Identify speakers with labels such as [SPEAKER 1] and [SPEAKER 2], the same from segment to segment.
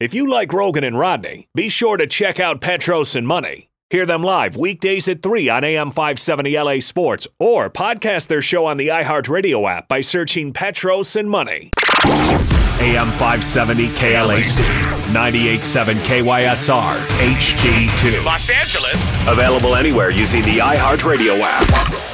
[SPEAKER 1] If you like Rogan and Rodney, be sure to check out Petros and Money. Hear them live weekdays at 3 on AM 570 LA Sports or podcast their show on the iHeartRadio app by searching Petros and Money. AM 570 KLAC, 98.7 KYSR, HD2.
[SPEAKER 2] Los Angeles.
[SPEAKER 1] Available anywhere using the iHeartRadio app.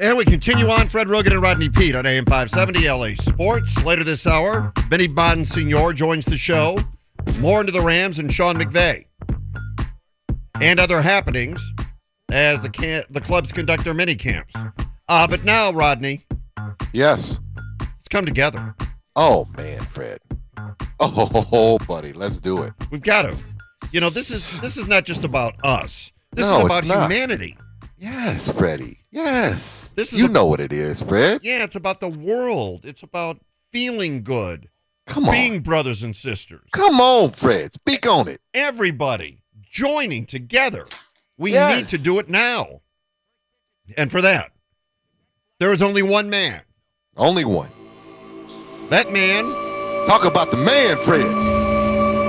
[SPEAKER 3] And we continue on. Fred Rogan and Rodney Peete on AM 570 LA Sports. Later this hour, Vinny Bonsignore joins the show. More into the Rams and Sean McVay. And other happenings as the can- the clubs conduct their mini camps. Uh, but now, Rodney,
[SPEAKER 4] Yes.
[SPEAKER 3] let's come together.
[SPEAKER 4] Oh man, Fred. Oh, buddy, let's do it.
[SPEAKER 3] We've got to. You know, this is this is not just about us. This
[SPEAKER 4] No,
[SPEAKER 3] is
[SPEAKER 4] it's
[SPEAKER 3] about
[SPEAKER 4] not.
[SPEAKER 3] humanity.
[SPEAKER 4] Yes, Freddie. Yes.
[SPEAKER 3] This is
[SPEAKER 4] you
[SPEAKER 3] a-
[SPEAKER 4] know what it is, Fred.
[SPEAKER 3] Yeah, it's about the world. It's about feeling good,
[SPEAKER 4] Come on.
[SPEAKER 3] being brothers and sisters.
[SPEAKER 4] Come on, Fred. Speak on it.
[SPEAKER 3] everybody joining together. We
[SPEAKER 4] Yes.
[SPEAKER 3] need to do it now. And for that, there is only one man.
[SPEAKER 4] Only one.
[SPEAKER 3] That man,
[SPEAKER 4] Talk about the man, Fred.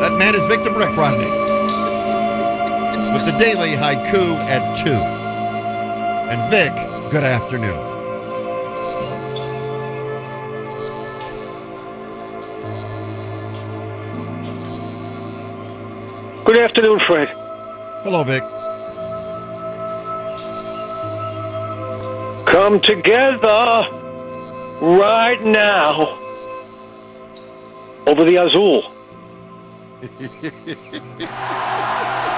[SPEAKER 3] that man is Vic the Brick Rodney. With the daily haiku at 2. And Vic, good afternoon.
[SPEAKER 5] Good afternoon, Fred.
[SPEAKER 3] Hello, Vic.
[SPEAKER 5] Come together right now over the Azul.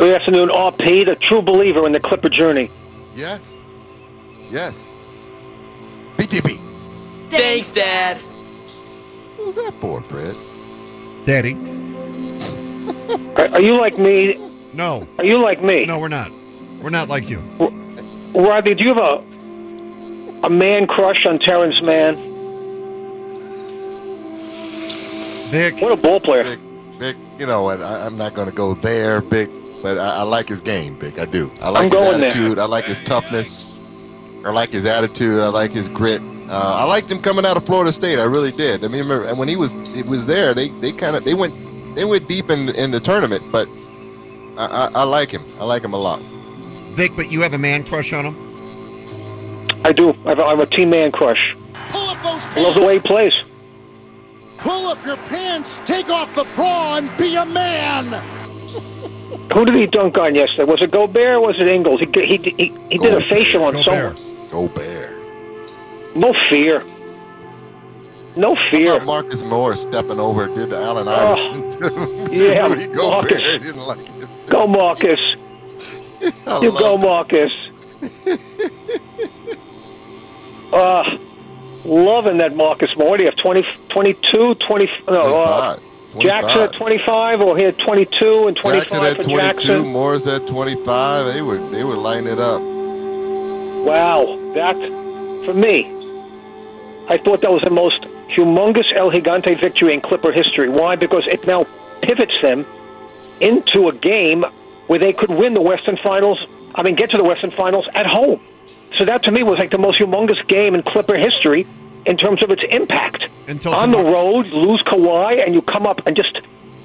[SPEAKER 5] Good afternoon, RP, the true believer in the Clipper journey.
[SPEAKER 4] Yes. Yes. BTB.
[SPEAKER 6] Thanks, Dad.
[SPEAKER 4] Who's that for, Fred?
[SPEAKER 3] Daddy.
[SPEAKER 5] Are, are you like me?
[SPEAKER 3] No.
[SPEAKER 5] Are you like me?
[SPEAKER 3] No, we're not. We're not like you.
[SPEAKER 5] Rodney, do you have a a man crush on Terrence Mann?
[SPEAKER 3] Vic.
[SPEAKER 5] What a ball player.
[SPEAKER 4] Big, big. You know what? I, I'm not going to go there, big. But I, I like his game, big. I do. I like
[SPEAKER 5] I'm
[SPEAKER 4] his
[SPEAKER 5] going there.
[SPEAKER 4] attitude. I like his toughness. I like his attitude. I like his grit. Uh, I liked him coming out of Florida State. I really did. I mean, remember and when he was he was there, they they kind of they went they went deep in in the tournament. But I, I, I like him. I like him a lot.
[SPEAKER 3] Vic, but you have a man crush on him?
[SPEAKER 5] I do. I have a, I have a team man crush.
[SPEAKER 7] Pull up those
[SPEAKER 5] I love the way he plays.
[SPEAKER 7] Pull up your pants, take off the bra, and be a man.
[SPEAKER 5] Who did he dunk on yesterday? Was it Gobert or was it Ingles? He he he, he did a facial on
[SPEAKER 3] Gobert.
[SPEAKER 5] someone.
[SPEAKER 4] Go Bear.
[SPEAKER 5] No fear. No
[SPEAKER 4] How
[SPEAKER 5] fear.
[SPEAKER 4] about Marcus Morris stepping over did the Allen
[SPEAKER 5] Oh,
[SPEAKER 4] Iverson?
[SPEAKER 5] yeah,
[SPEAKER 4] Rudy Gobert
[SPEAKER 5] Marcus.
[SPEAKER 4] didn't like it.
[SPEAKER 5] Go Marcus.
[SPEAKER 4] I
[SPEAKER 5] You go
[SPEAKER 4] it.
[SPEAKER 5] Marcus. uh, loving that Marcus Moore. Do you have? 20, 22, 20, no, uh,
[SPEAKER 4] 25.
[SPEAKER 5] Jackson at 25 or he had 22 and 25
[SPEAKER 4] Jackson at
[SPEAKER 5] for
[SPEAKER 4] 22,
[SPEAKER 5] Jackson?
[SPEAKER 4] Morris at 25. They were they were lighting it up.
[SPEAKER 5] Wow, that for me, I thought that was the most humongous El Gigante victory in Clipper history. Why? Because it now pivots them into a game where they could win the Western Finals. I mean, get to the Western Finals at home. So that to me was like the most humongous game in Clipper history in terms of its impact.
[SPEAKER 3] Until
[SPEAKER 5] On the road, lose Kawhi, and you come up and just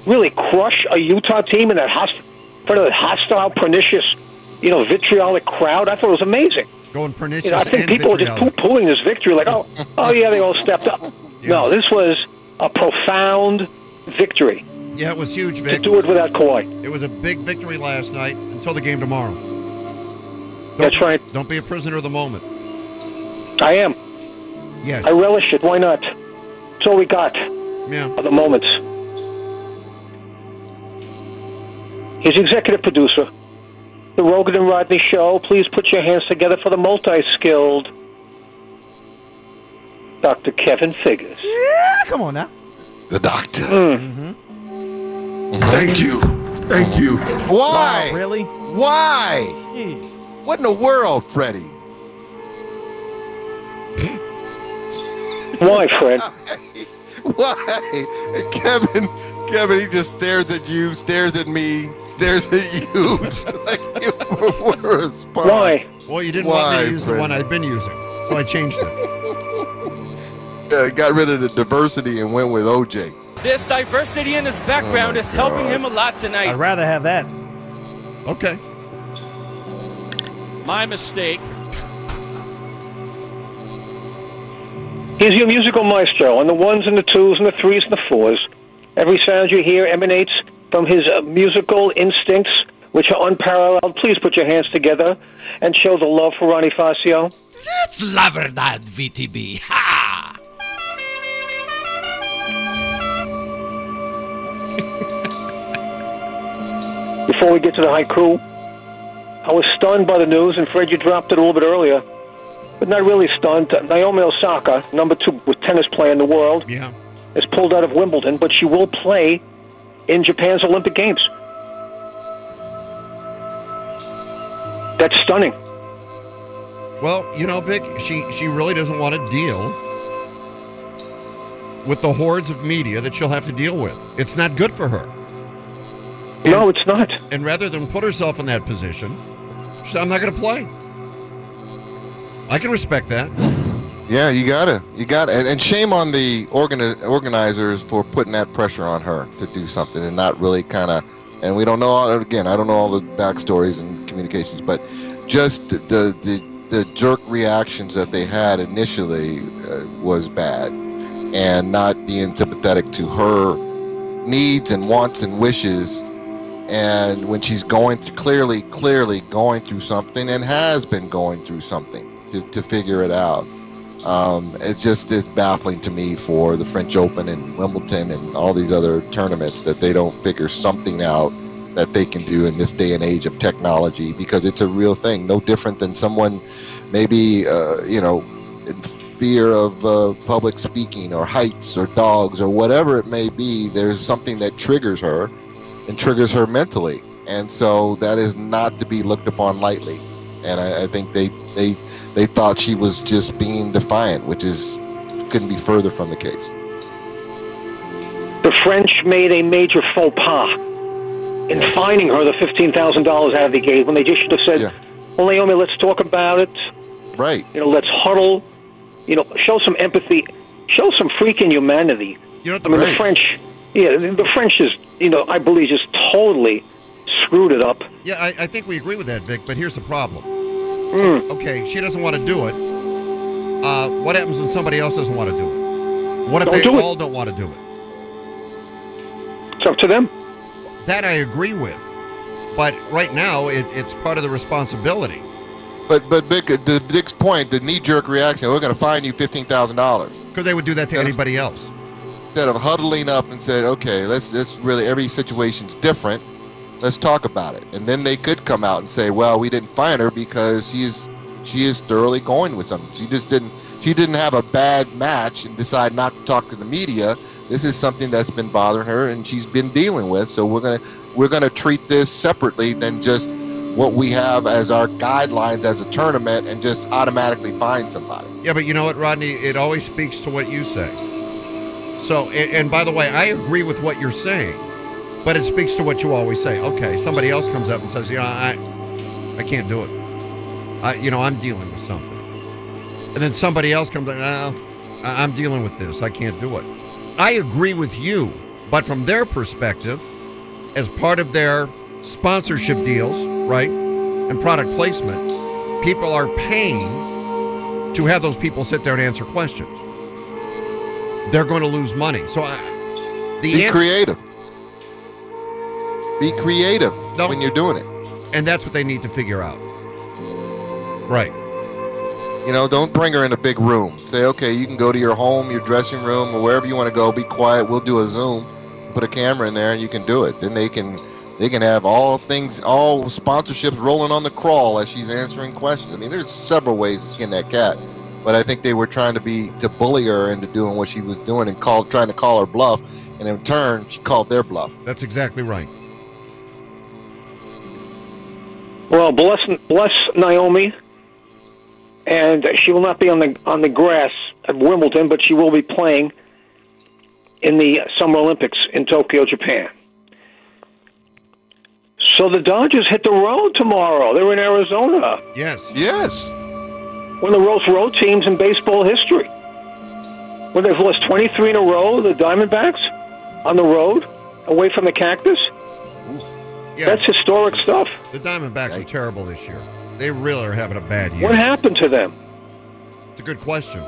[SPEAKER 5] really crush a Utah team in that host- front of that hostile, pernicious, you know, vitriolic crowd. I thought it was amazing.
[SPEAKER 3] Going pernicious
[SPEAKER 5] You know, I think
[SPEAKER 3] and
[SPEAKER 5] people are just
[SPEAKER 3] vitriolic.
[SPEAKER 5] poo-pooing this victory, like, oh, oh yeah, they all stepped up. No, this was a profound victory.
[SPEAKER 3] Yeah, it was huge,
[SPEAKER 5] To do it without Kawhi.
[SPEAKER 3] It was a big victory last night until the game tomorrow. Don't,
[SPEAKER 5] That's right.
[SPEAKER 3] Don't be a prisoner of the moment.
[SPEAKER 5] I am.
[SPEAKER 3] Yes.
[SPEAKER 5] I relish it. Why not? That's all we got
[SPEAKER 3] yeah.
[SPEAKER 5] are the moments. He's executive producer. The Rogan and Rodney Show. Please put your hands together for the multi-skilled. Dr. Kevin Figures.
[SPEAKER 8] Yeah, come on now.
[SPEAKER 4] The doctor. Mm-hmm.
[SPEAKER 9] Thank you. Thank you.
[SPEAKER 4] Why?
[SPEAKER 8] Wow, really?
[SPEAKER 4] Why?
[SPEAKER 8] Jeez.
[SPEAKER 4] What in the world, Freddie?
[SPEAKER 5] Why, Fred?
[SPEAKER 4] Why? And Kevin, Kevin, he just stares at you, stares at me, stares at you, like you were a response.
[SPEAKER 5] Why?
[SPEAKER 3] Well, you didn't want me
[SPEAKER 4] Why,
[SPEAKER 3] to use the one I've been using, so I changed it.
[SPEAKER 4] Uh, got rid of the diversity and went with OJ.
[SPEAKER 6] This diversity in his background
[SPEAKER 4] Oh,
[SPEAKER 6] is helping him a lot tonight.
[SPEAKER 8] I'd rather have that.
[SPEAKER 3] Okay.
[SPEAKER 2] My mistake.
[SPEAKER 5] He's your musical maestro on the ones and the twos and the threes and the fours. Every sound you hear emanates from his uh, musical instincts, which are unparalleled. Please put your hands together and show the love for Ronnie Fascio.
[SPEAKER 6] It's La Verdad, VTB. Ha!
[SPEAKER 5] Before we get to the haiku, I was stunned by the news, and Fred, you dropped it a little bit earlier, but not really stunned. Naomi Osaka, number two with tennis player in the world,
[SPEAKER 3] Yeah.
[SPEAKER 5] is pulled out of Wimbledon, but she will play in Japan's Olympic Games. That's stunning.
[SPEAKER 3] Well, you know, Vic, she she really doesn't want to deal with the hordes of media that she'll have to deal with. It's not good for her.
[SPEAKER 5] No, it's not.
[SPEAKER 3] And rather than put herself in that position, she said, I'm not going to play. I can respect that.
[SPEAKER 4] Yeah, you gotta, you gotta, and, and shame on the organi- organizers for putting that pressure on her to do something and not really kind of. And we don't know all again. I don't know all the backstories and communications, but just the the, the jerk reactions that they had initially uh, was bad, and not being sympathetic to her needs and wants and wishes. And when she's going through, clearly, clearly going through something and has been going through something to, to figure it out um, it's just it's baffling to me for the French Open and Wimbledon and all these other tournaments that they don't figure something out that they can do in this day and age of technology because it's a real thing, no different than someone maybe uh, you know in fear of uh, public speaking or heights or dogs or whatever it may be. There's something that triggers her and triggers her mentally, and so that is not to be looked upon lightly. And I, I think they they they thought she was just being defiant, which is couldn't be further from the case.
[SPEAKER 5] The French made a major faux pas in
[SPEAKER 4] Yes.
[SPEAKER 5] fining her the $15,000 out of the gate when they just should have said,
[SPEAKER 4] Yeah.
[SPEAKER 5] well, Naomi, let's talk about it.
[SPEAKER 4] Right.
[SPEAKER 5] You know, let's huddle. You know, show some empathy. Show some freaking humanity.
[SPEAKER 3] You know,
[SPEAKER 5] I mean,
[SPEAKER 4] Right.
[SPEAKER 5] the French, yeah, the the French is, you know, I believe just totally screwed it up.
[SPEAKER 3] yeah, I, I think we agree with that, Vic, but here's the problem.
[SPEAKER 5] Mm.
[SPEAKER 3] Okay, she doesn't want to do it. Uh, what happens when somebody else doesn't want to do it? What if
[SPEAKER 5] Don't
[SPEAKER 3] they
[SPEAKER 5] do it.
[SPEAKER 3] all don't want to do it?
[SPEAKER 5] It's up to them.
[SPEAKER 3] That I agree with. But right now, it, it's part of the responsibility.
[SPEAKER 4] But but Vic, uh, to Dick's point, the knee jerk reaction, we're going to fine you fifteen thousand dollars
[SPEAKER 3] Because they would do that to
[SPEAKER 4] That's-
[SPEAKER 3] anybody else.
[SPEAKER 4] instead of huddling up and said, okay, let's let's really every situation's different. Let's talk about it, and then they could come out and say, well, we didn't find her because she's she is thoroughly going with something. She just didn't she didn't have a bad match and decide not to talk to the media. This is something that's been bothering her and she's been dealing with. So we're gonna we're gonna treat this separately than just what we have as our guidelines as a tournament and just automatically find somebody.
[SPEAKER 3] Yeah, but you know what, Rodney? It always speaks to what you say. So, and, and by the way, I agree with what you're saying, but it speaks to what you always say. Okay, somebody else comes up and says, you know, I, I can't do it. I, you know, I'm dealing with something, and then somebody else comes up, oh, I'm dealing with this. I can't do it. I agree with you, but from their perspective, as part of their sponsorship deals, right, and product placement, people are paying to have those people sit there and answer questions. They're going to lose money. So I, the
[SPEAKER 4] Be
[SPEAKER 3] an-
[SPEAKER 4] creative. Be creative
[SPEAKER 3] No.
[SPEAKER 4] when you're doing it.
[SPEAKER 3] and that's what they need to figure out. Right.
[SPEAKER 4] You know, don't bring her in a big room. Say, okay, you can go to your home, your dressing room, or wherever you want to go. Be quiet. We'll do a Zoom. Put a camera in there, and you can do it. Then they can, they can have all things, all sponsorships rolling on the crawl as she's answering questions. I mean, there's several ways to skin that cat. but I think they were trying to be to bully her into doing what she was doing and called trying to call her bluff, and in turn she called their bluff.
[SPEAKER 3] That's exactly right.
[SPEAKER 5] Well, bless bless Naomi, and she will not be on the on the grass at Wimbledon, but she will be playing in the Summer Olympics in Tokyo, Japan. So the Dodgers hit the road tomorrow. They're in Arizona.
[SPEAKER 3] Yes.
[SPEAKER 4] Yes.
[SPEAKER 5] One of the most road teams in baseball history. When they've lost 23 in a row, the Diamondbacks on the road, away from the Cactus.
[SPEAKER 3] Yeah.
[SPEAKER 5] That's historic stuff.
[SPEAKER 3] The Diamondbacks are terrible this year. They really are having a bad year.
[SPEAKER 5] What happened to them?
[SPEAKER 3] It's a good question.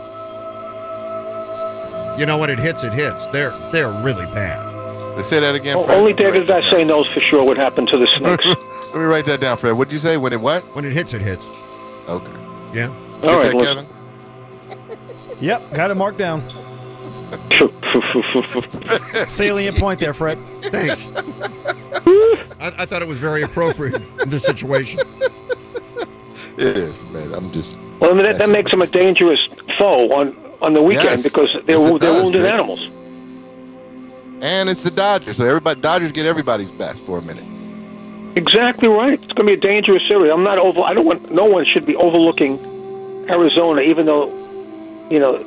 [SPEAKER 3] You know when it hits, it hits. They're they're really bad.
[SPEAKER 4] Let's say that again.
[SPEAKER 5] O-
[SPEAKER 4] Fred.
[SPEAKER 5] only David
[SPEAKER 4] write that
[SPEAKER 5] Vassay knows for sure what happened to the Snakes.
[SPEAKER 4] Let me write that down, Fred. What'd you say? When it what?
[SPEAKER 3] When it hits, it hits.
[SPEAKER 4] Okay.
[SPEAKER 3] Yeah.
[SPEAKER 5] All
[SPEAKER 4] Get
[SPEAKER 5] right,
[SPEAKER 4] that. Kevin.
[SPEAKER 8] Yep, got it marked down. Salient point there, Fred.
[SPEAKER 3] Thanks. I, I thought it was very appropriate in this situation.
[SPEAKER 4] It is, Fred. I'm just.
[SPEAKER 5] Well, I mean, that, that makes them a dangerous foe on, on the weekend
[SPEAKER 4] Yes.
[SPEAKER 5] because they're,
[SPEAKER 4] Yes,
[SPEAKER 5] they're
[SPEAKER 4] does,
[SPEAKER 5] wounded
[SPEAKER 4] Vic.
[SPEAKER 5] animals.
[SPEAKER 4] And it's the Dodgers, so everybody Dodgers get everybody's best for a minute.
[SPEAKER 5] Exactly right. It's going to be a dangerous series. I'm not over. I don't want. No one should be overlooking Arizona, even though, you know,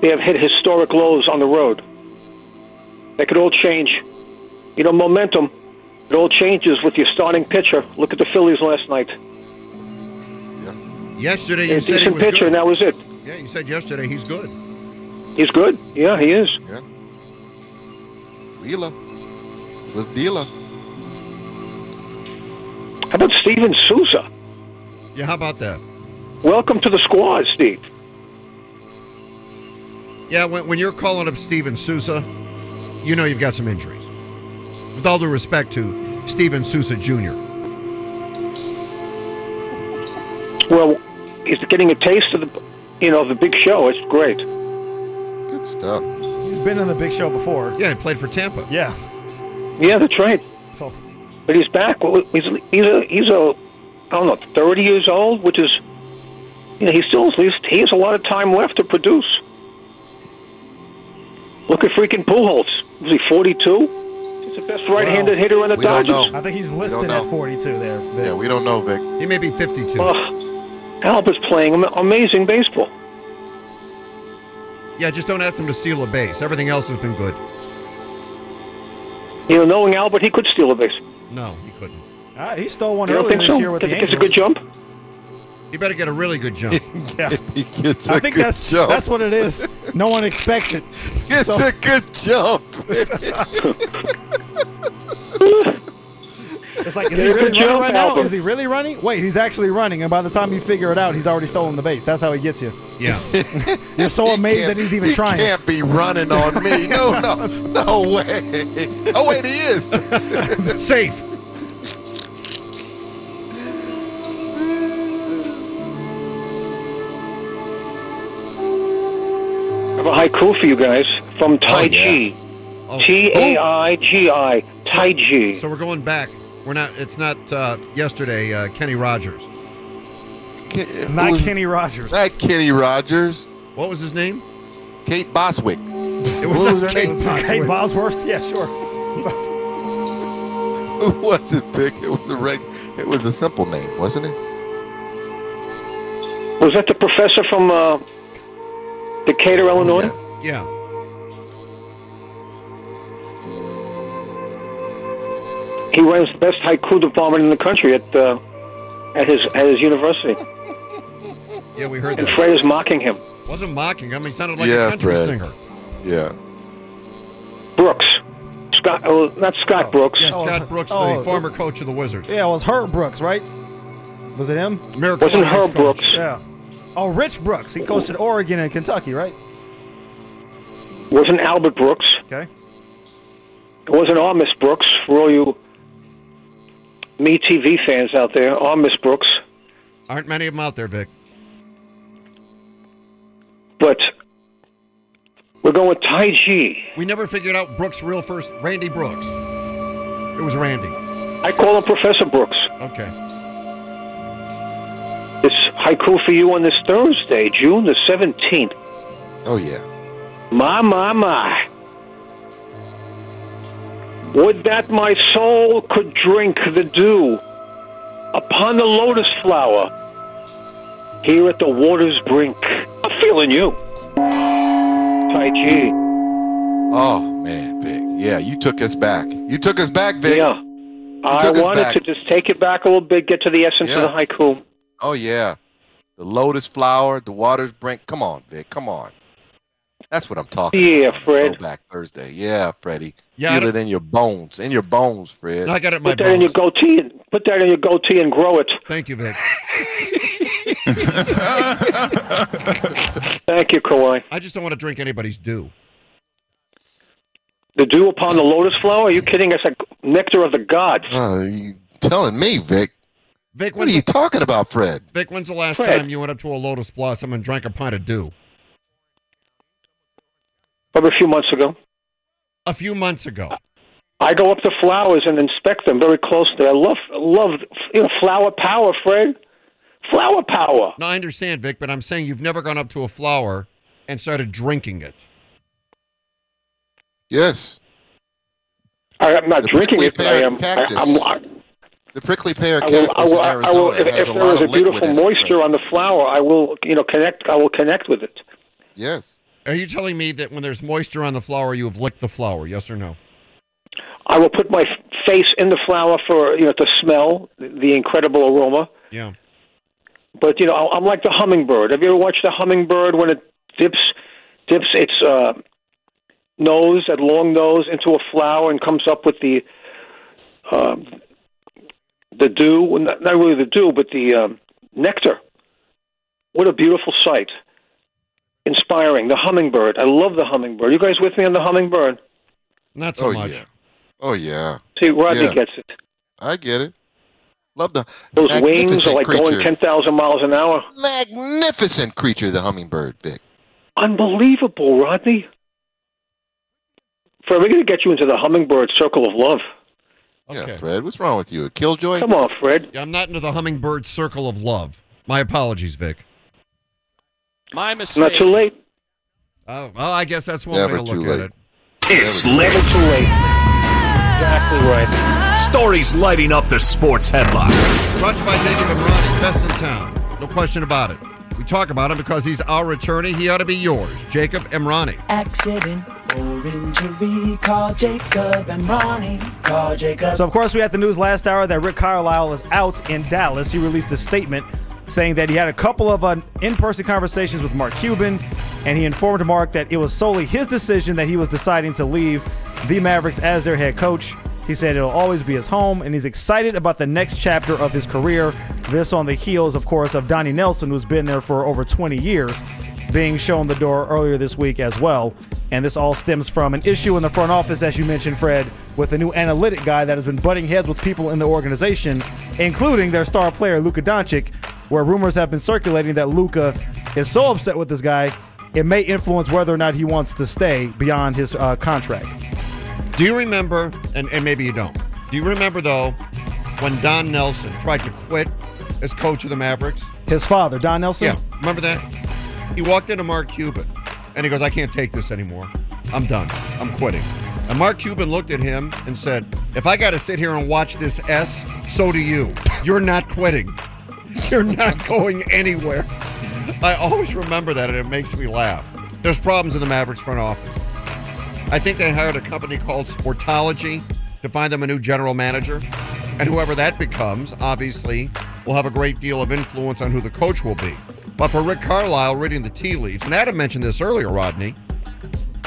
[SPEAKER 5] they have hit historic lows on the road. That could all change. You know, momentum. It all changes with your starting pitcher. Look at the Phillies last night.
[SPEAKER 3] Yesterday
[SPEAKER 5] A
[SPEAKER 3] you said he
[SPEAKER 5] decent
[SPEAKER 3] was
[SPEAKER 5] pitcher,
[SPEAKER 3] good.
[SPEAKER 5] and that was it.
[SPEAKER 3] Yeah, you said yesterday he's good.
[SPEAKER 5] He's good. Yeah, he is.
[SPEAKER 4] Yeah. Wheeler was dealer.
[SPEAKER 5] How about Steven Souza?
[SPEAKER 3] Yeah, how about that?
[SPEAKER 5] Welcome to the squad, Steve.
[SPEAKER 3] Yeah, when, when you're calling up Steven Souza, you know you've got some injuries. With all due respect to Steven Souza Jr.
[SPEAKER 5] Well, he's getting a taste of the, you know, the big show. It's great.
[SPEAKER 4] Good stuff.
[SPEAKER 8] He's been in the big show before.
[SPEAKER 3] Yeah, he played for Tampa.
[SPEAKER 8] Yeah.
[SPEAKER 5] Yeah, that's right.
[SPEAKER 8] So
[SPEAKER 5] But he's back. He's he's a he's a I don't know, thirty years old, which is you know he still at least he has a lot of time left to produce. Look at freaking Pujols. Was he forty two? He's the best right-handed hitter in the
[SPEAKER 4] We
[SPEAKER 5] Dodgers.
[SPEAKER 8] I think he's listed at 42 there. Vic.
[SPEAKER 4] Yeah, we don't know, Vic.
[SPEAKER 3] He may be 52.
[SPEAKER 5] Oh, is playing amazing baseball.
[SPEAKER 3] Yeah, just don't ask him to steal a base. Everything else has been good.
[SPEAKER 5] You know, knowing Albert, he could steal a base.
[SPEAKER 3] No, he couldn't.
[SPEAKER 8] Ah, he stole one
[SPEAKER 5] You
[SPEAKER 8] earlier this
[SPEAKER 5] so?
[SPEAKER 8] year with
[SPEAKER 5] Think
[SPEAKER 8] the
[SPEAKER 5] he gets a good jump?
[SPEAKER 3] He better get a really good jump.
[SPEAKER 8] Yeah.
[SPEAKER 4] He gets a
[SPEAKER 8] I think
[SPEAKER 4] good
[SPEAKER 8] that's
[SPEAKER 4] jump.
[SPEAKER 8] that's what it is. No one expects it.
[SPEAKER 4] Gets
[SPEAKER 8] So-
[SPEAKER 4] a good jump.
[SPEAKER 8] It's like, is he really running right now? Is he really running? Wait, he's actually running, and by the time you figure it out, he's already stolen the base. That's how he gets you.
[SPEAKER 3] Yeah.
[SPEAKER 8] You're so amazed
[SPEAKER 4] can't-
[SPEAKER 8] that he's even
[SPEAKER 4] he
[SPEAKER 8] trying.
[SPEAKER 4] can't be running on me. No, no, no way. Oh wait, he is.
[SPEAKER 3] Safe.
[SPEAKER 5] I have a haiku for you guys from Tai oh,
[SPEAKER 4] yeah.
[SPEAKER 5] Chi. T A I G I. Tai Chi.
[SPEAKER 3] So we're going back. We're not. It's not uh, yesterday. Uh, Kenny Rogers.
[SPEAKER 4] Ke-
[SPEAKER 8] Not
[SPEAKER 4] who's-
[SPEAKER 8] Kenny Rogers.
[SPEAKER 4] Not Kenny Rogers.
[SPEAKER 3] What was his name?
[SPEAKER 4] Kate Boswick.
[SPEAKER 3] It was
[SPEAKER 4] What was her
[SPEAKER 3] Kate
[SPEAKER 4] name?
[SPEAKER 3] Bosworth.
[SPEAKER 8] Hey, Bosworth? Yeah, sure.
[SPEAKER 4] Who was it, Vic? It was a reg- It was a simple name, wasn't it?
[SPEAKER 5] Was that the professor from uh, Decatur, Illinois?
[SPEAKER 3] Yeah.
[SPEAKER 5] He runs the best haiku department in the country at uh, at his at his university.
[SPEAKER 3] Yeah, we heard
[SPEAKER 5] And
[SPEAKER 3] that.
[SPEAKER 5] Fred is mocking him.
[SPEAKER 3] Wasn't mocking him. He sounded like
[SPEAKER 4] Yeah,
[SPEAKER 3] a country
[SPEAKER 4] Fred.
[SPEAKER 3] singer.
[SPEAKER 4] Yeah.
[SPEAKER 5] Brooks. Scott, oh, not Scott Brooks.
[SPEAKER 3] Yeah, Scott Brooks,
[SPEAKER 8] oh,
[SPEAKER 3] the former coach of the Wizards.
[SPEAKER 8] Yeah, it was Herb Brooks, right? Was it him?
[SPEAKER 3] Miracle
[SPEAKER 5] Wasn't Herb
[SPEAKER 3] coach.
[SPEAKER 5] Brooks.
[SPEAKER 8] Yeah. Oh, Rich Brooks. He coached at Oregon and Kentucky, right?
[SPEAKER 5] Wasn't Albert Brooks.
[SPEAKER 8] Okay.
[SPEAKER 5] It wasn't our Miss Brooks for all you Me TV fans out there. Our Miss Brooks.
[SPEAKER 3] Aren't many of them out there, Vic.
[SPEAKER 5] But we're going with Tai Chi.
[SPEAKER 3] We never figured out Brooks' real first. Randy Brooks. It was Randy.
[SPEAKER 5] I call him Professor Brooks.
[SPEAKER 3] Okay.
[SPEAKER 5] This haiku for you on this Thursday, June the 17th.
[SPEAKER 4] Oh yeah.
[SPEAKER 5] My, my, my. Would that my soul could drink the dew upon the lotus flower here at the water's brink. I'm feeling you. Tai Chi.
[SPEAKER 4] Oh man, Vic. Yeah, you took us back. You took us back, Vic.
[SPEAKER 5] Yeah. I wanted to just take it back a little bit, get to the essence
[SPEAKER 4] Yeah.
[SPEAKER 5] of the haiku.
[SPEAKER 4] Oh yeah. The lotus flower, the water's brink. Come on, Vic. Come on. That's what I'm talking
[SPEAKER 5] Yeah,
[SPEAKER 4] about.
[SPEAKER 5] Fred.
[SPEAKER 4] Throwback Thursday. Yeah, Freddie.
[SPEAKER 3] Yeah,
[SPEAKER 4] Feel it in your bones. In your bones, Fred.
[SPEAKER 3] I got it in my
[SPEAKER 5] Put that in your goatee and put that in your goatee and grow it.
[SPEAKER 3] Thank you, Vic.
[SPEAKER 5] Thank you, Kawhi.
[SPEAKER 3] I just don't want to drink anybody's dew.
[SPEAKER 5] The dew upon the lotus flower? Are you kidding? It's like nectar of the gods.
[SPEAKER 4] Uh, you telling me, Vic?
[SPEAKER 3] Vic,
[SPEAKER 4] What are
[SPEAKER 3] when's,
[SPEAKER 4] you talking about, Fred?
[SPEAKER 3] Vic, when's the last
[SPEAKER 5] Fred.
[SPEAKER 3] time you went up to a Lotus Blossom and drank a pint of dew?
[SPEAKER 5] Probably a few months ago.
[SPEAKER 3] A few months ago.
[SPEAKER 5] I go up to flowers and inspect them very closely. I love, love, you know, flower power, Fred. Flower power.
[SPEAKER 3] No, I understand, Vic, but I'm saying you've never gone up to a flower and started drinking it.
[SPEAKER 4] Yes.
[SPEAKER 5] I, I'm not
[SPEAKER 4] The
[SPEAKER 5] drinking it, but I
[SPEAKER 4] pear
[SPEAKER 5] am. I,
[SPEAKER 4] cactus.
[SPEAKER 5] I'm, I,
[SPEAKER 4] The prickly pear
[SPEAKER 5] I will,
[SPEAKER 4] cactus
[SPEAKER 5] I will,
[SPEAKER 4] in
[SPEAKER 5] I
[SPEAKER 4] Arizona
[SPEAKER 5] will, if,
[SPEAKER 4] has
[SPEAKER 5] if
[SPEAKER 4] a
[SPEAKER 5] there
[SPEAKER 4] lot
[SPEAKER 5] is a
[SPEAKER 4] of liquid
[SPEAKER 5] beautiful
[SPEAKER 4] in it,
[SPEAKER 5] moisture on the flower, I will, you know, connect. I will connect with it.
[SPEAKER 4] Yes.
[SPEAKER 3] Are you telling me that when there's moisture on the flower, you have licked the flower? Yes or no?
[SPEAKER 5] I will put my face in the flower for you know to smell the incredible aroma.
[SPEAKER 3] Yeah.
[SPEAKER 5] But you know, I'm like the hummingbird. Have you ever watched the hummingbird when it dips dips its uh, nose, that long nose, into a flower and comes up with the um, the dew? Not, not really the dew, but the um, nectar. What a beautiful sight! Inspiring. The hummingbird. I love the hummingbird. You guys with me on the hummingbird?
[SPEAKER 3] Not so
[SPEAKER 4] Oh
[SPEAKER 3] much.
[SPEAKER 4] yeah. Oh yeah.
[SPEAKER 5] See, Rodney
[SPEAKER 4] Yeah.
[SPEAKER 5] gets it.
[SPEAKER 4] I get it. Love the
[SPEAKER 5] Those wings are like going ten thousand miles an hour.
[SPEAKER 4] magnificent creature, the hummingbird, Vic.
[SPEAKER 5] Unbelievable, Rodney. Fred, we're going to get you into the hummingbird circle of love.
[SPEAKER 3] Okay.
[SPEAKER 4] Yeah, Fred. What's wrong with you? A killjoy?
[SPEAKER 5] Come on, Fred.
[SPEAKER 3] I'm not into the hummingbird circle of love. My apologies, Vic.
[SPEAKER 6] My
[SPEAKER 5] It's
[SPEAKER 6] mistake.
[SPEAKER 5] not too late.
[SPEAKER 3] Oh, well, I guess that's one
[SPEAKER 4] Never
[SPEAKER 3] way to look
[SPEAKER 4] too
[SPEAKER 3] at
[SPEAKER 4] late.
[SPEAKER 3] it.
[SPEAKER 1] It's
[SPEAKER 5] Never
[SPEAKER 1] lit.
[SPEAKER 5] too late. Exactly right.
[SPEAKER 1] Stories lighting up the sports headlines.
[SPEAKER 3] Brought to you by Jacob Emrani, best in town. No question about it. We talk about him because he's our attorney. He ought to be yours. Jacob Emrani.
[SPEAKER 10] Accident or injury, call Jacob Emrani. Call Jacob.
[SPEAKER 8] So, of course, we had the news last hour that Rick Carlisle is out in Dallas. He released a statement saying that he had a couple of uh, in person conversations with Mark Cuban, and he informed Mark that it was solely his decision that he was deciding to leave the Mavericks as their head coach. He said it'll always be his home, and he's excited about the next chapter of his career. This on the heels, of course, of Donnie Nelson, who's been there for over 20 years, being shown the door earlier this week as well. And this all stems from an issue in the front office, as you mentioned, Fred, with a new analytic guy that has been butting heads with people in the organization, including their star player, Luka Doncic, where rumors have been circulating that Luka is so upset with this guy, it may influence whether or not he wants to stay beyond his uh, contract.
[SPEAKER 3] Do you remember, and, and maybe you don't, do you remember, though, when Don Nelson tried to quit as coach of the Mavericks?
[SPEAKER 8] His father, Don Nelson?
[SPEAKER 3] Yeah, remember that? He walked into Mark Cuban and he goes, I can't take this anymore. I'm done. I'm quitting. And Mark Cuban looked at him and said, If I got to sit here and watch this S, so do you. You're not quitting. You're not going anywhere. I always remember that and it makes me laugh. There's problems in the Mavericks front office. I think they hired a company called Sportology to find them a new general manager. And whoever that becomes, obviously, will have a great deal of influence on who the coach will be. But for Rick Carlisle reading the tea leaves, and Adam mentioned this earlier, Rodney,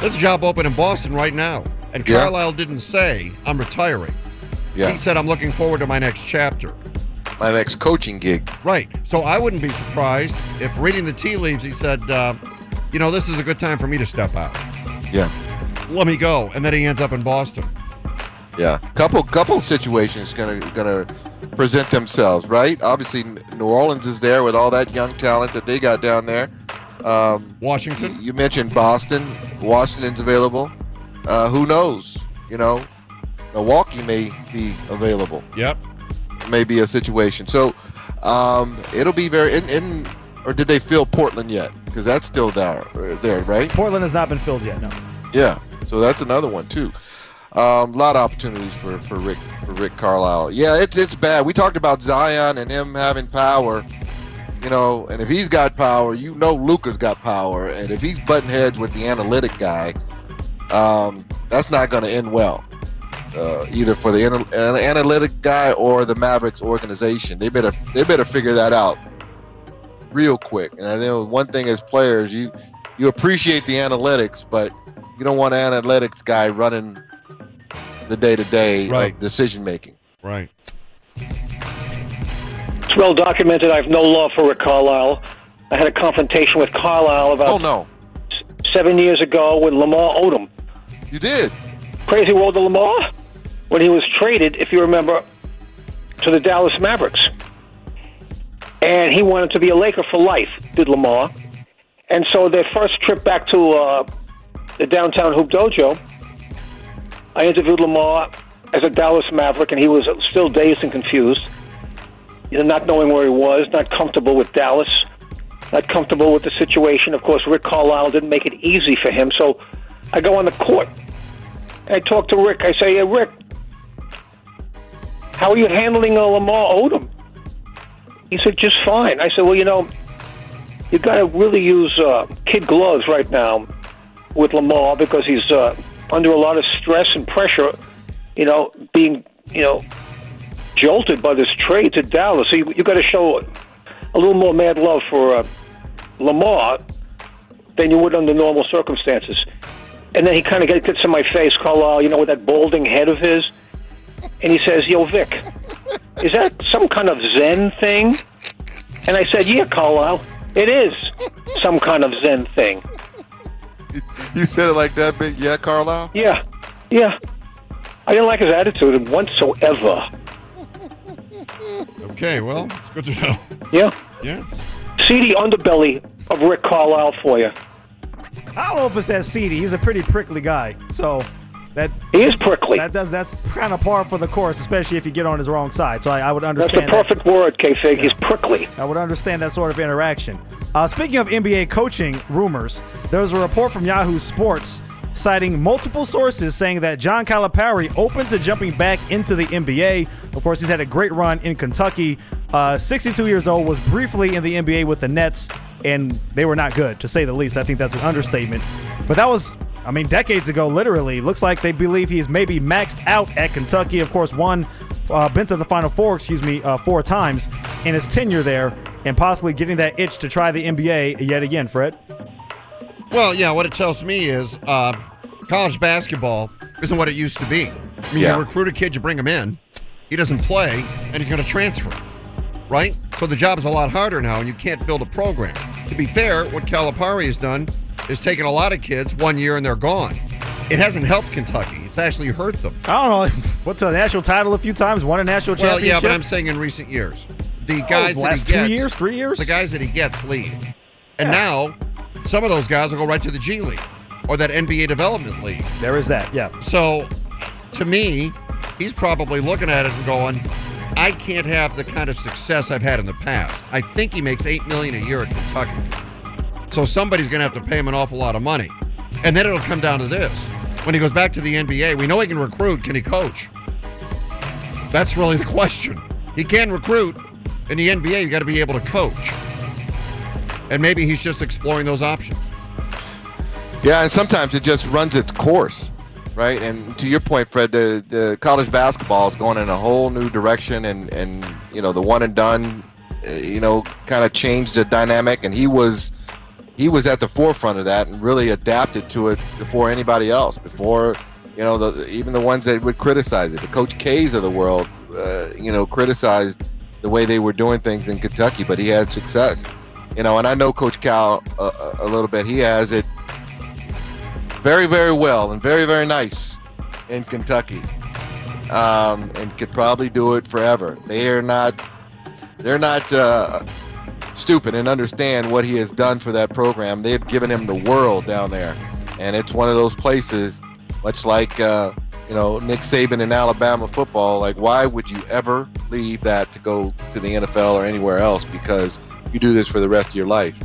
[SPEAKER 3] there's a job open in Boston right now. And
[SPEAKER 4] Yeah.
[SPEAKER 3] Carlisle didn't say, I'm retiring.
[SPEAKER 4] Yeah.
[SPEAKER 3] He said, I'm looking forward to my next chapter.
[SPEAKER 4] My next coaching gig.
[SPEAKER 3] Right. So I wouldn't be surprised if reading the tea leaves, he said, uh, you know, this is a good time for me to step out.
[SPEAKER 4] Yeah.
[SPEAKER 3] Let me go. And then he ends up in Boston.
[SPEAKER 4] Yeah. Couple couple situations gonna gonna present themselves, right? Obviously New Orleans is there with all that young talent that they got down there. Um,
[SPEAKER 3] Washington.
[SPEAKER 4] you mentioned Boston. Washington's available. Uh, who knows? You know, Milwaukee may be available.
[SPEAKER 3] Yep.
[SPEAKER 4] May be a situation. So Um, it'll be very. In, in or did they fill Portland yet? Because that's still there, there, right?
[SPEAKER 8] Portland has not been filled yet. No.
[SPEAKER 4] Yeah, so that's another one too. A um, lot of opportunities for, for Rick for Rick Carlisle. Yeah, it's it's bad. We talked about Zion and him having power, you know, and if he's got power, you know Luka's got power, and if he's butting heads with the analytic guy, um, that's not going to end well. Uh, either for the anal- uh, analytic guy or the Mavericks organization, they better they better figure that out real quick. And I think one thing as players, you you appreciate the analytics, but you don't want an analytics guy running the day to day decision making.
[SPEAKER 3] Right.
[SPEAKER 5] It's well documented. I have no love for Rick Carlisle. I had a confrontation with Carlisle about
[SPEAKER 4] Oh no,
[SPEAKER 5] seven years ago with Lamar Odom.
[SPEAKER 4] you did.
[SPEAKER 5] Crazy world of Lamar when he was traded, if you remember, to the Dallas Mavericks. And he wanted to be a Laker for life, did Lamar. And so their first trip back to uh, the downtown Hoop Dojo, I interviewed Lamar as a Dallas Maverick, and he was still dazed and confused, you know, not knowing where he was, not comfortable with Dallas, not comfortable with the situation. Of course, Rick Carlisle didn't make it easy for him. So I go on the court. I talk to Rick. I say, hey, Rick, how are you handling uh, Lamar Odom? He said, just fine. I said, well, you know, you got to really use uh, kid gloves right now with Lamar because he's uh, under a lot of stress and pressure, you know, being, you know, jolted by this trade to Dallas. So you, you got to show a little more mad love for uh, Lamar than you would under normal circumstances. And then he kind of gets in my face, Carlisle, you know, with that balding head of his. And he says, Yo, Vic, is that some kind of Zen thing? And I said, Yeah, Carlisle, it is some kind of Zen thing.
[SPEAKER 4] You said it like that, big yeah, Carlisle.
[SPEAKER 5] Yeah, yeah. I didn't like his attitude whatsoever.
[SPEAKER 3] Okay, well, it's good to know.
[SPEAKER 5] Yeah.
[SPEAKER 3] Yeah.
[SPEAKER 5] See the underbelly of Rick Carlisle for you.
[SPEAKER 8] I don't know if it's that seedy. He's a pretty prickly guy. So that
[SPEAKER 5] he is prickly.
[SPEAKER 8] That does that's kind of par for the course, especially if you get on his wrong side. So I, I would understand.
[SPEAKER 5] That's the
[SPEAKER 8] understand. that.
[SPEAKER 5] perfect word, K-Fig. He's prickly.
[SPEAKER 8] I would understand that sort of interaction. Uh, speaking of NBA coaching rumors, there was a report from Yahoo Sports citing multiple sources saying that John Calipari open to jumping back into the NBA. Of course, he's had a great run in Kentucky. Uh, 62 years old, was briefly in the NBA with the Nets, and they were not good, to say the least. I think that's an understatement. But that was I mean, decades ago, literally. Looks like they believe he's maybe maxed out at Kentucky. Of course, won, uh, been to the Final Four, excuse me, uh, four times in his tenure there, and possibly getting that itch to try the NBA yet again, Fred.
[SPEAKER 3] Well, yeah, what it tells me is uh, college basketball isn't what it used to be. I mean,
[SPEAKER 4] Yeah.
[SPEAKER 3] you recruit a kid, you bring him in, he doesn't play, and he's going to transfer, right? So the job is a lot harder now, and you can't build a program. To be fair, what Calipari has done is taken a lot of kids one year and they're gone. It hasn't helped Kentucky. It's actually hurt them.
[SPEAKER 8] I don't know. What's a national title a few times? Won a national
[SPEAKER 3] Well,
[SPEAKER 8] championship.
[SPEAKER 3] yeah, but I'm saying in recent years, the
[SPEAKER 8] Oh,
[SPEAKER 3] guys
[SPEAKER 8] the
[SPEAKER 3] that he
[SPEAKER 8] two years, three years.
[SPEAKER 3] the guys that he gets leave, and now some of those guys will go right to the G League or that NBA Development League.
[SPEAKER 8] There is that. Yeah.
[SPEAKER 3] So, to me, he's probably looking at it and going, "I can't have the kind of success I've had in the past." I think he makes eight million a year at Kentucky, so somebody's going to have to pay him an awful lot of money, and then it'll come down to this: when he goes back to the NBA, we know he can recruit. Can he coach? That's really the question. He can recruit. In the NBA, you got to be able to coach, and maybe he's just exploring those options.
[SPEAKER 4] Yeah, and sometimes it just runs its course, right? And to your point, Fred, the, the college basketball is going in a whole new direction, and and you know the one and done, uh, you know, kind of changed the dynamic, and he was he was at the forefront of that and really adapted to it before anybody else, before you know the even the ones that would criticize it, the Coach K's of the world, uh, you know, criticized the way they were doing things in Kentucky, but he had success, you know, and I know Coach Cal a, a- a little bit. He has it very, very well and very, very nice in Kentucky, um, and could probably do it forever. They are not, they're not uh, stupid and understand what he has done for that program. They've given him the world down there, and it's one of those places, much like uh, you know Nick Saban in Alabama football. Like, why would you ever leave that to go to the NFL or anywhere else because you do this for the rest of your life.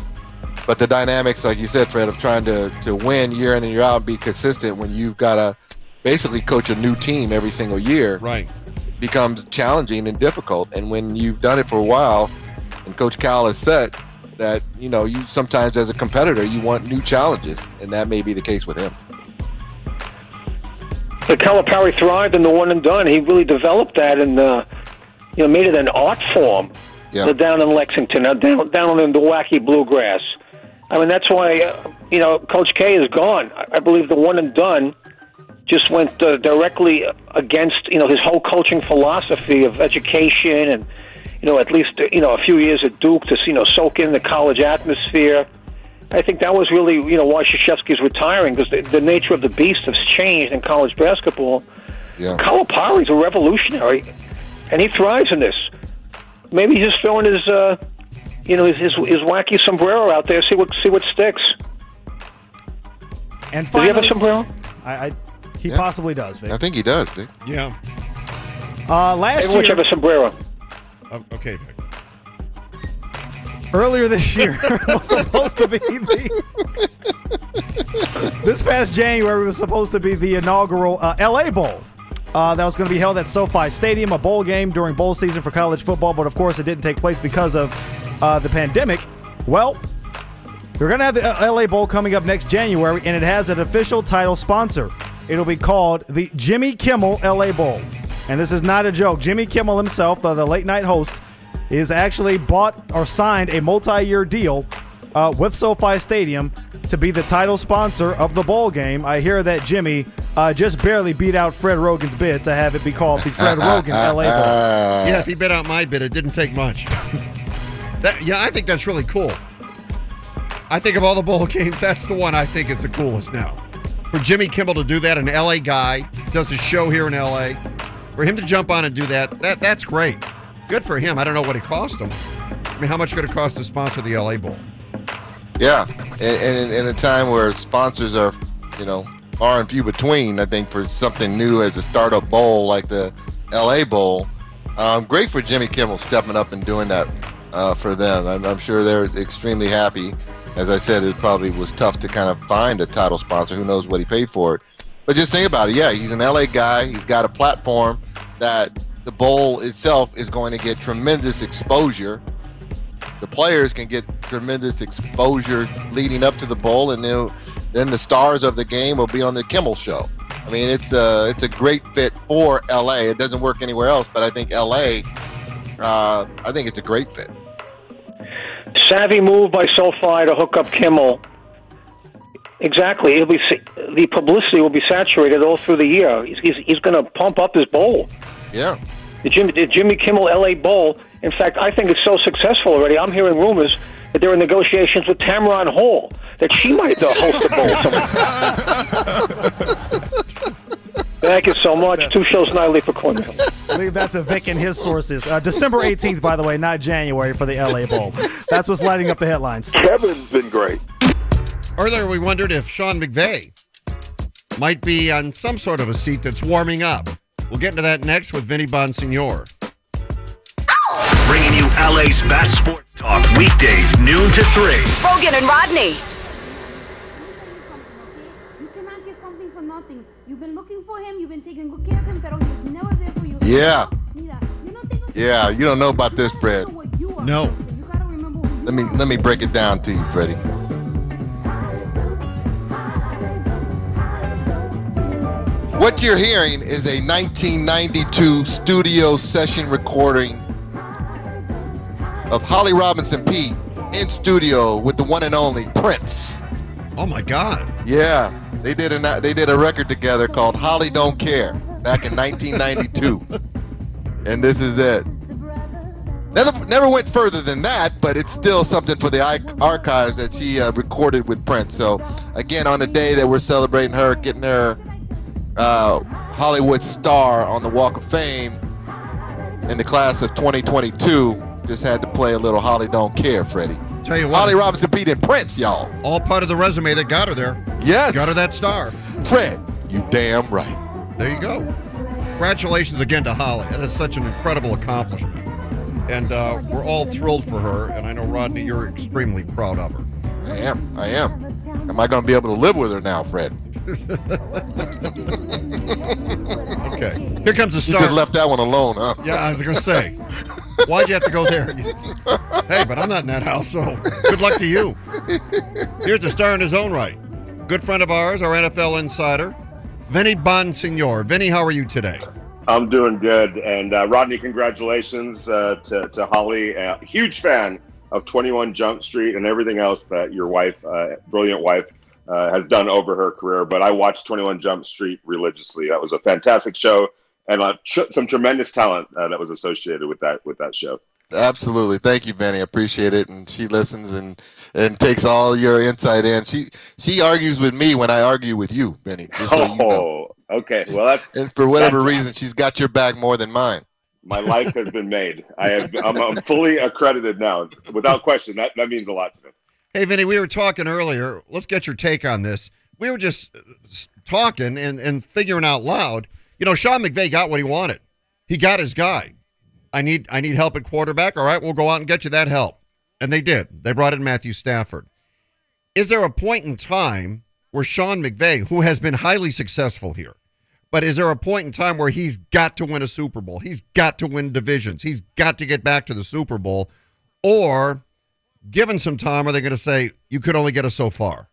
[SPEAKER 4] But the dynamics, like you said, Fred, of trying to to win year in and year out and be consistent when you've got to basically coach a new team every single year,
[SPEAKER 3] right,
[SPEAKER 4] becomes challenging and difficult. And when you've done it for a while, and Coach Cal has said that you know you sometimes as a competitor you want new challenges, and that may be the case with him.
[SPEAKER 5] But Calipari thrived in the one and done. He really developed that and uh, you know made it an art form.
[SPEAKER 4] Yeah.
[SPEAKER 5] So down in Lexington, uh, down down in the wacky bluegrass. I mean that's why uh, you know Coach K is gone. I, I believe the one and done just went uh, directly against you know his whole coaching philosophy of education and you know at least you know a few years at Duke to you know soak in the college atmosphere. I think that was really you know why Krzyzewski's retiring because the, the nature of the beast has changed in college basketball.
[SPEAKER 4] Yeah.
[SPEAKER 5] Calipari's a revolutionary, and he thrives in this. Maybe he's just throwing his, uh, you know, his, his his wacky sombrero out there. See what see what sticks.
[SPEAKER 8] And
[SPEAKER 5] Does he have a sombrero?
[SPEAKER 8] I, I he
[SPEAKER 4] Yeah.
[SPEAKER 8] possibly does. Vic.
[SPEAKER 4] I think he does. Vic.
[SPEAKER 3] Yeah.
[SPEAKER 8] Uh, last
[SPEAKER 5] Everyone should
[SPEAKER 8] year,
[SPEAKER 5] have a sombrero.
[SPEAKER 3] Oh, okay,
[SPEAKER 8] earlier this year was supposed to be the. this past January was supposed to be the inaugural uh, LA Bowl. Uh, that was going to be held at SoFi Stadium, a bowl game during bowl season for college football, but of course it didn't take place because of uh, the pandemic. Well, we're going to have the uh, LA Bowl coming up next January, and it has an official title sponsor. It'll be called the Jimmy Kimmel LA Bowl. And this is not a joke. Jimmy Kimmel himself, the, the late night host, is actually bought or signed a multi year deal uh, with SoFi Stadium to be the title sponsor of the bowl game. I hear that Jimmy uh, just barely beat out Fred Rogan's bid to have it be called the Fred Rogan LA Bowl.
[SPEAKER 3] yeah, if he bid out my bid, it didn't take much. that, yeah, I think that's really cool. I think of all the bowl games, that's the one I think is the coolest now. For Jimmy Kimmel to do that, an LA guy does a show here in LA, for him to jump on and do that, that that's great. Good for him. I don't know what it cost him. I mean, how much could it cost to sponsor the LA Bowl?
[SPEAKER 4] Yeah, and, in a time where sponsors are, you know, far and few between, I think for something new as a startup bowl like the LA Bowl, um, great for Jimmy Kimmel stepping up and doing that uh, for them. I'm, I'm sure they're extremely happy. As I said, it probably was tough to kind of find a title sponsor. Who knows what he paid for it? But just think about it. Yeah, he's an LA guy. He's got a platform that the bowl itself is going to get tremendous exposure the players can get tremendous exposure leading up to the bowl, and then, then the stars of the game will be on the Kimmel show. I mean, it's a it's a great fit for LA. It doesn't work anywhere else, but I think LA, uh, I think it's a great fit.
[SPEAKER 5] Savvy move by SoFi to hook up Kimmel. Exactly. It'll be the publicity will be saturated all through the year. He's he's, he's going to pump up his bowl.
[SPEAKER 4] Yeah.
[SPEAKER 5] The Jimmy, the Jimmy Kimmel LA Bowl. In fact, I think it's so successful already. I'm hearing rumors that there are negotiations with Tamron Hall that she might uh, host a bowl. Thank you so much. Two shows nightly for Cornell.
[SPEAKER 8] Leave that's a Vic and his sources. Uh, December 18th, by the way, not January for the LA Bowl. That's what's lighting up the headlines.
[SPEAKER 9] Kevin's been great.
[SPEAKER 3] Earlier, we wondered if Sean McVay might be on some sort of a seat that's warming up. We'll get into that next with Vinny Bonsignore.
[SPEAKER 1] Bringing you LA's best sports talk weekdays, noon to 3.
[SPEAKER 11] Rogan and Rodney.
[SPEAKER 12] You cannot get something for nothing. You've been looking for him, you've been taking good care of him, pero he's never there for you.
[SPEAKER 4] Yeah.
[SPEAKER 12] You
[SPEAKER 4] Yeah, you don't know about this, Fred.
[SPEAKER 3] No.
[SPEAKER 4] Let me let me break it down to you, Freddie. What you're hearing is a 1992 studio session recording of Holly Robinson Peete in studio with the one and only Prince.
[SPEAKER 3] Oh my God!
[SPEAKER 4] Yeah, they did a they did a record together called Holly Don't Care back in 1992, and this is it. Never, never went further than that, but it's still something for the archives that she uh, recorded with Prince. So, again, on the day that we're celebrating her, getting her uh, Hollywood star on the Walk of Fame in the class of 2022, just had to play a little Holly Don't Care, Freddie.
[SPEAKER 3] Tell you what,
[SPEAKER 4] Holly Robinson Peete and Prince, y'all.
[SPEAKER 3] all part of the resume that got her there.
[SPEAKER 4] Yes.
[SPEAKER 3] Got her that star.
[SPEAKER 4] Fred, you damn right.
[SPEAKER 3] There you go. congratulations again to Holly. That is such an incredible accomplishment. And uh, we're all thrilled for her. And I know, Rodney, you're extremely proud of her.
[SPEAKER 4] I am. I am. Am I going to be able to live with her now, Fred?
[SPEAKER 3] Okay. Here comes the
[SPEAKER 4] She
[SPEAKER 3] star.
[SPEAKER 4] just left that one alone, huh?
[SPEAKER 3] Yeah, I was going to say. Why'd you have to go there? hey, but I'm not in that house, so good luck to you. Here's a star in his own right. Good friend of ours, our NFL insider, Vinny Bonsignore. Vinny, how are you today?
[SPEAKER 11] I'm doing good. And uh, Rodney, congratulations uh, to, to Holly. Uh, huge fan of 21 Jump Street and everything else that your wife, uh, brilliant wife, uh, has done over her career. But I watched 21 Jump Street religiously. That was a fantastic show and uh, tr- some tremendous talent uh, that was associated with that with that show.
[SPEAKER 4] Absolutely. Thank you, Benny. I appreciate it. And she listens and and takes all your insight in. She she argues with me when I argue with you, Benny. Just so you know.
[SPEAKER 11] Oh, okay. Well, that's
[SPEAKER 4] And for whatever reason, she's got your back more than mine.
[SPEAKER 11] my life has been made. I have. I'm, I'm fully accredited now, without question. That that means a lot to me.
[SPEAKER 3] Hey, Vinny, we were talking earlier. Let's get your take on this. We were just uh, talking and, and figuring out loud. You know, Sean McVay got what he wanted. He got his guy. I need I need help at quarterback. All right, we'll go out and get you that help. And they did. They brought in Matthew Stafford. Is there a point in time where Sean McVay, who has been highly successful here, but is there a point in time where he's got to win a Super Bowl? He's got to win divisions. He's got to get back to the Super Bowl. Or given some time, are they going to say you could only get us so far?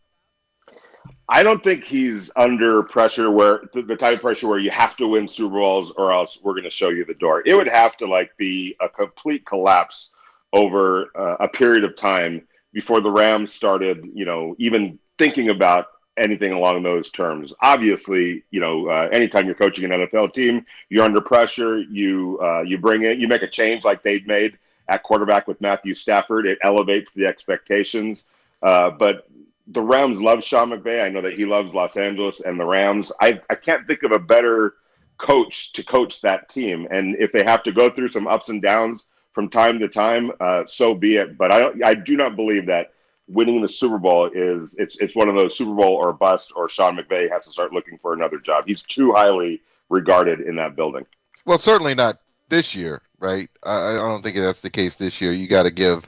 [SPEAKER 11] I don't think he's under pressure where the, type of pressure where you have to win Super Bowls or else we're going to show you the door. It would have to like be a complete collapse over uh, a period of time before the Rams started, you know, even thinking about anything along those terms. Obviously, you know, uh, anytime you're coaching an NFL team, you're under pressure. You uh, you bring it, you make a change like they've made at quarterback with Matthew Stafford. It elevates the expectations. Uh, but the Rams love Sean McVay. I know that he loves Los Angeles and the Rams. I, I can't think of a better coach to coach that team. And if they have to go through some ups and downs from time to time, uh, so be it. But I don't, I do not believe that winning the Super Bowl is it's it's one of those Super Bowl or bust or Sean McVay has to start looking for another job. He's too highly regarded in that building.
[SPEAKER 4] Well, certainly not this year, right? I, I don't think that's the case this year. You got to give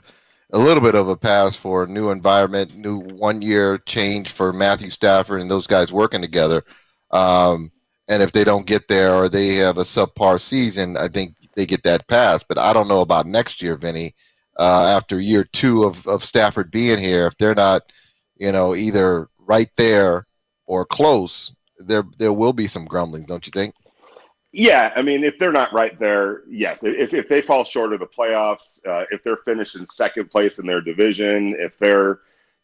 [SPEAKER 4] a little bit of a pass for a new environment, new one year change for Matthew Stafford and those guys working together. Um, and if they don't get there or they have a subpar season, I think they get that pass. But I don't know about next year, Vinny. Uh, after year two of, of Stafford being here, if they're not, you know, either right there or close, there there will be some grumblings, don't you think?
[SPEAKER 11] Yeah, I mean, if they're not right there, yes. If if they fall short of the playoffs, uh, if they're finishing second place in their division, if they're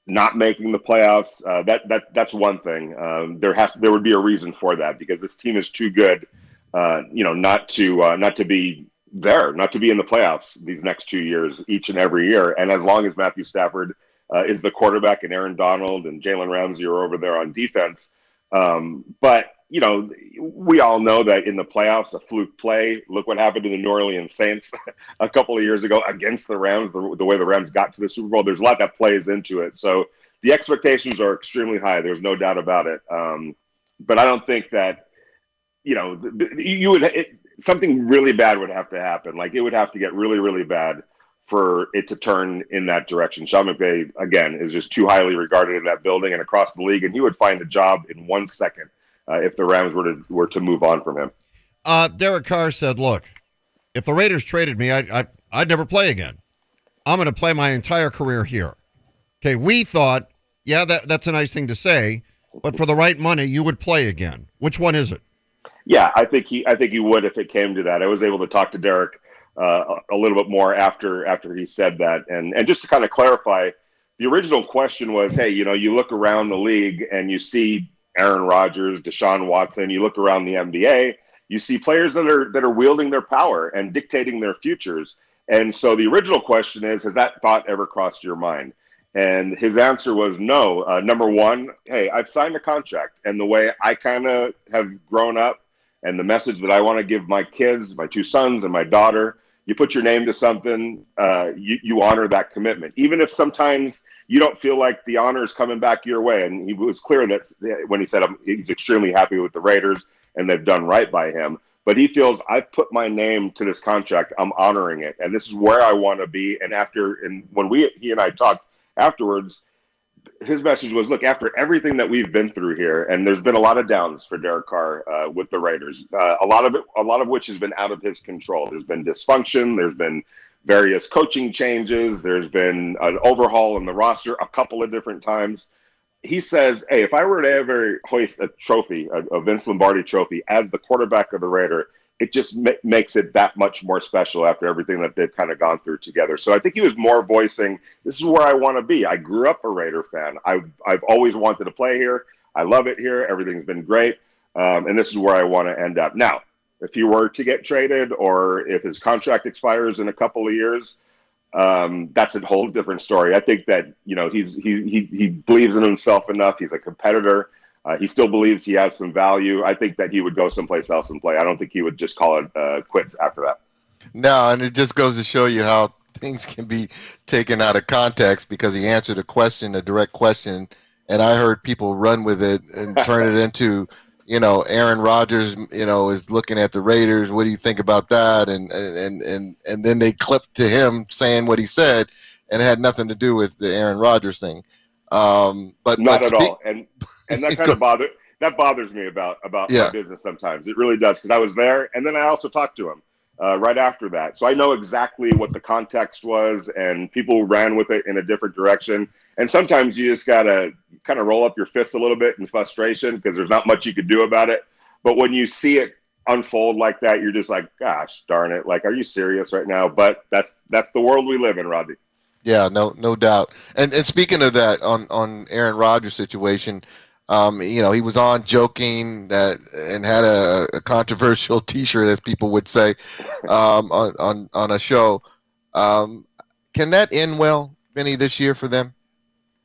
[SPEAKER 11] not making the playoffs, uh, that that that's one thing. Um, there has there would be a reason for that because this team is too good, uh, you know, not to uh, not to be there, not to be in the playoffs these next two years, each and every year. And as long as Matthew Stafford uh, is the quarterback and Aaron Donald and Jalen Ramsey are over there on defense, um, but you know, we all know that in the playoffs, a fluke play. Look what happened to the New Orleans Saints a couple of years ago against the Rams. The, the way the Rams got to the Super Bowl, there's a lot that plays into it. So the expectations are extremely high. There's no doubt about it. Um, but I don't think that you know you would it, something really bad would have to happen. Like it would have to get really, really bad for it to turn in that direction. Sean McVay again is just too highly regarded in that building and across the league, and he would find a job in one second uh, if the Rams were to were to move on from him.
[SPEAKER 3] Uh, Derek Carr said, "Look, if the Raiders traded me, I, I I'd never play again. I'm going to play my entire career here." Okay, we thought, yeah, that that's a nice thing to say, but for the right money, you would play again. Which one is it?
[SPEAKER 11] Yeah, I think he I think he would if it came to that. I was able to talk to Derek uh, a little bit more after after he said that, and and just to kind of clarify, the original question was, hey, you know, you look around the league and you see Aaron Rodgers, Deshaun Watson. You look around the NBA, you see players that are that are wielding their power and dictating their futures. And so the original question is, has that thought ever crossed your mind? And his answer was no. Uh, number one, hey, I've signed a contract, and the way I kind of have grown up, and the message that I want to give my kids, my two sons and my daughter, you put your name to something, uh, you, you honor that commitment, even if sometimes you don't feel like the honor is coming back your way. And he was clear that when he said he's extremely happy with the Raiders and they've done right by him. but he feels I've put my name to this contract. I'm honoring it, and this is where I want to be. And after, and when we he and I talked afterwards, his message was, look, after everything that we've been through here, and there's been a lot of downs for Derek Carr uh, with the Raiders, uh, a lot of it, a lot of which has been out of his control. There's been dysfunction. There's been various coaching changes. There's been an overhaul in the roster a couple of different times. He says, "Hey, if I were to ever hoist a trophy, a, a Vince Lombardi trophy, as the quarterback of the Raider, it just ma- makes it that much more special after everything that they've kind of gone through together." So I think he was more voicing, "This is where I want to be. I grew up a Raider fan. I've I've always wanted to play here. I love it here. Everything's been great, um, and this is where I want to end up now." if he were to get traded or if his contract expires in a couple of years, um, that's a whole different story. I think that you know he's he he, he believes in himself enough. He's a competitor. Uh, he still believes he has some value. I think that he would go someplace else and play. I don't think he would just call it uh, quits after that.
[SPEAKER 4] No, and it just goes to show you how things can be taken out of context because he answered a question, a direct question, and I heard people run with it and turn it into you know, Aaron Rodgers, you know, is looking at the Raiders. What do you think about that? And and and and then they clipped to him saying what he said, and it had nothing to do with the Aaron Rodgers thing. Um, but
[SPEAKER 11] not
[SPEAKER 4] but
[SPEAKER 11] at all. And and that kind of bother that bothers me about about
[SPEAKER 4] Yeah.
[SPEAKER 11] my business sometimes. It really does because I was there, and then I also talked to him uh, right after that, so I know exactly what the context was, and people ran with it in a different direction. And sometimes you just gotta kind of roll up your fist a little bit in frustration because there's not much you could do about it. But when you see it unfold like that, you're just like, "Gosh, darn it! Like, are you serious right now?" But that's that's the world we live in, Rodney.
[SPEAKER 4] Yeah, no, no doubt. And and speaking of that, on on Aaron Rodgers' situation, um, you know, he was on joking that and had a, a controversial T-shirt, as people would say, um, on on on a show. Um, can that end well, Benny, this year for them?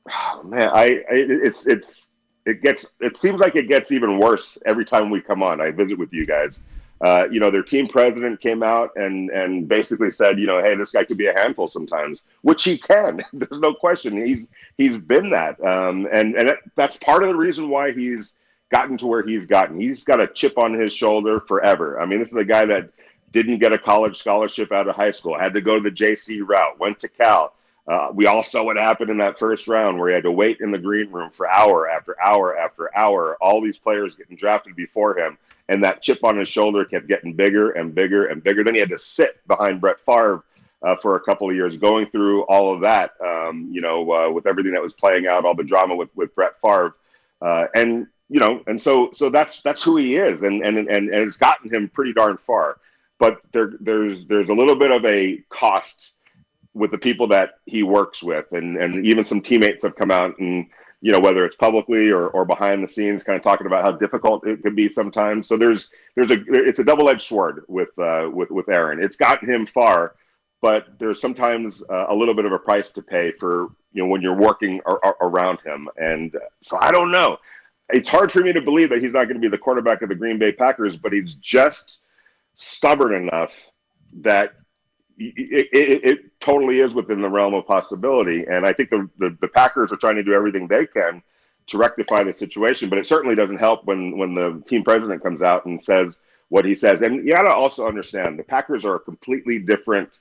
[SPEAKER 11] Oh, man, I, I it's it's it gets it seems like it gets even worse every time we come on. I visit with you guys. Uh, you know, their team president came out and and basically said, you know, hey, this guy could be a handful sometimes, which he can. There's no question. He's he's been that, um, and and that, that's part of the reason why he's gotten to where he's gotten. He's got a chip on his shoulder forever. I mean, this is a guy that didn't get a college scholarship out of high school, had to go to the JC route, went to Cal. Uh, we all saw what happened in that first round where he had to wait in the green room for hour after hour after hour. All these players getting drafted before him, and that chip on his shoulder kept getting bigger and bigger and bigger. Then he had to sit behind Brett Favre uh, for a couple of years, going through all of that. Um, you know, uh, with everything that was playing out, all the drama with with Brett Favre, uh, and you know, and so so that's that's who he is, and and and, and it's gotten him pretty darn far. But there there's there's a little bit of a cost with the people that he works with. And and even some teammates have come out and you know whether it's publicly or, or behind the scenes kind of talking about how difficult it can be sometimes. So there's there's a it's a double-edged sword with uh with with aaron. It's gotten him far but there's sometimes uh, a little bit of a price to pay for you know when you're working ar- ar- around him. And so i don't know. It's hard for me to believe that he's not going to be the quarterback of the green bay packers but he's just stubborn enough that it, it, it totally is within the realm of possibility. And I think the, the, the Packers are trying to do everything they can to rectify the situation, but it certainly doesn't help when, when the team president comes out and says what he says. And you got to also understand the Packers are a completely different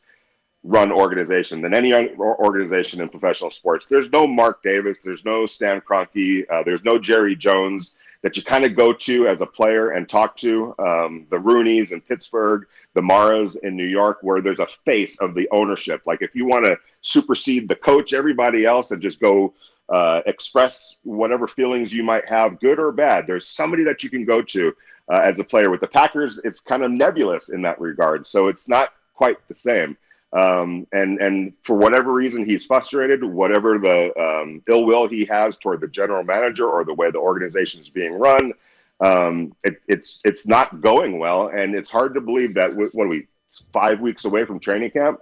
[SPEAKER 11] run organization than any organization in professional sports. There's no Mark Davis, there's no Stan Kroenke, uh, there's no Jerry Jones that you kind of go to as a player and talk to. Um, the Rooney's in Pittsburgh, the Maras in New York, where there's a face of the ownership. Like if you want to supersede the coach, everybody else, and just go uh, express whatever feelings you might have, good or bad, there's somebody that you can go to uh, as a player. With the Packers, it's kind of nebulous in that regard, so it's not quite the same. Um, and and for whatever reason he's frustrated, whatever the um, ill will he has toward the general manager or the way the organization is being run, um, it, it's it's not going well, and it's hard to believe that w- are we five weeks away from training camp,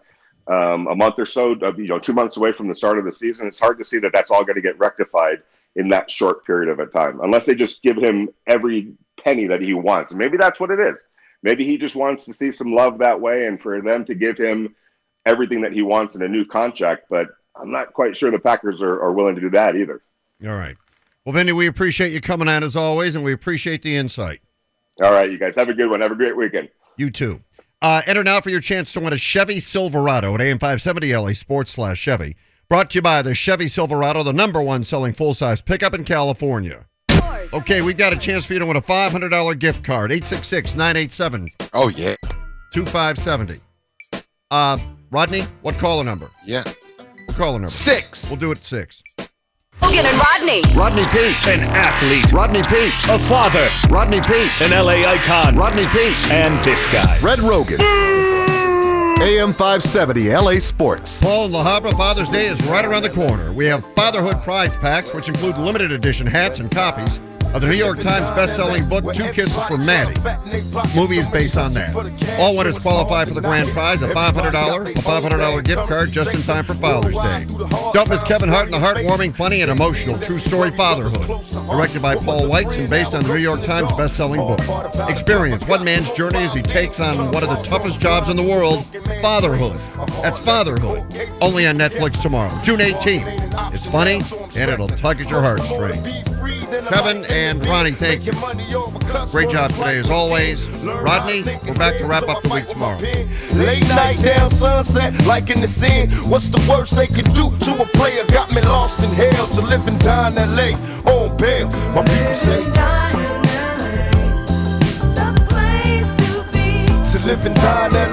[SPEAKER 11] um, a month or so, of, you know, two months away from the start of the season. It's hard to see that that's all going to get rectified in that short period of a time, unless they just give him every penny that he wants. Maybe that's what it is. Maybe he just wants to see some love that way, and for them to give him everything that he wants in a new contract. But I'm not quite sure the Packers are, are willing to do that either.
[SPEAKER 3] All right. Well, Vinny, we appreciate you coming on as always, and we appreciate the insight.
[SPEAKER 11] All right, you guys have a good one. Have a great weekend.
[SPEAKER 3] You too. Uh, enter now for your chance to win a Chevy Silverado at AM 570 LA Sports slash Chevy. Brought to you by the Chevy Silverado, the number one selling full size pickup in California. Okay, we've got a chance for you to win a $500 gift card. 866 987
[SPEAKER 4] Oh yeah.
[SPEAKER 3] 2570. Uh, Rodney, what caller number?
[SPEAKER 4] Yeah.
[SPEAKER 3] Caller number.
[SPEAKER 4] Six.
[SPEAKER 3] We'll do it six.
[SPEAKER 13] Roggin and Rodney.
[SPEAKER 3] Rodney Peete.
[SPEAKER 1] An athlete,
[SPEAKER 3] Rodney Peete.
[SPEAKER 1] a father,
[SPEAKER 3] Rodney Peete.
[SPEAKER 1] an LA icon,
[SPEAKER 3] Rodney Peete.
[SPEAKER 1] and this guy.
[SPEAKER 14] Fred Roggin. AM 570 LA Sports.
[SPEAKER 3] Paul and La Habra, Father's Day is right around the corner. We have fatherhood prize packs, which include limited edition hats and copies of the New York Times best-selling book Two Kisses for Maddie. Movie is based on that. All winners qualify for the grand prize, a $500, a $500 gift card just in time for Father's Day. Dump is Kevin Hart in the heartwarming, funny, and emotional true story Fatherhood. Directed by Paul Weitz and based on the New York Times best-selling book. Experience one man's journey as he takes on one of the toughest jobs in the world, fatherhood. That's Fatherhood. Only on Netflix tomorrow, June 18th. It's funny, and it'll tug at your heartstrings. Kevin and Ronnie, thank you. Great job today, as always. Rodney, we're back to wrap up the week tomorrow.
[SPEAKER 15] Late night down sunset, like in the scene. What's the worst they can do to a player? Got me lost in hell to live and die in LA on bail. My people say to live and die in LA.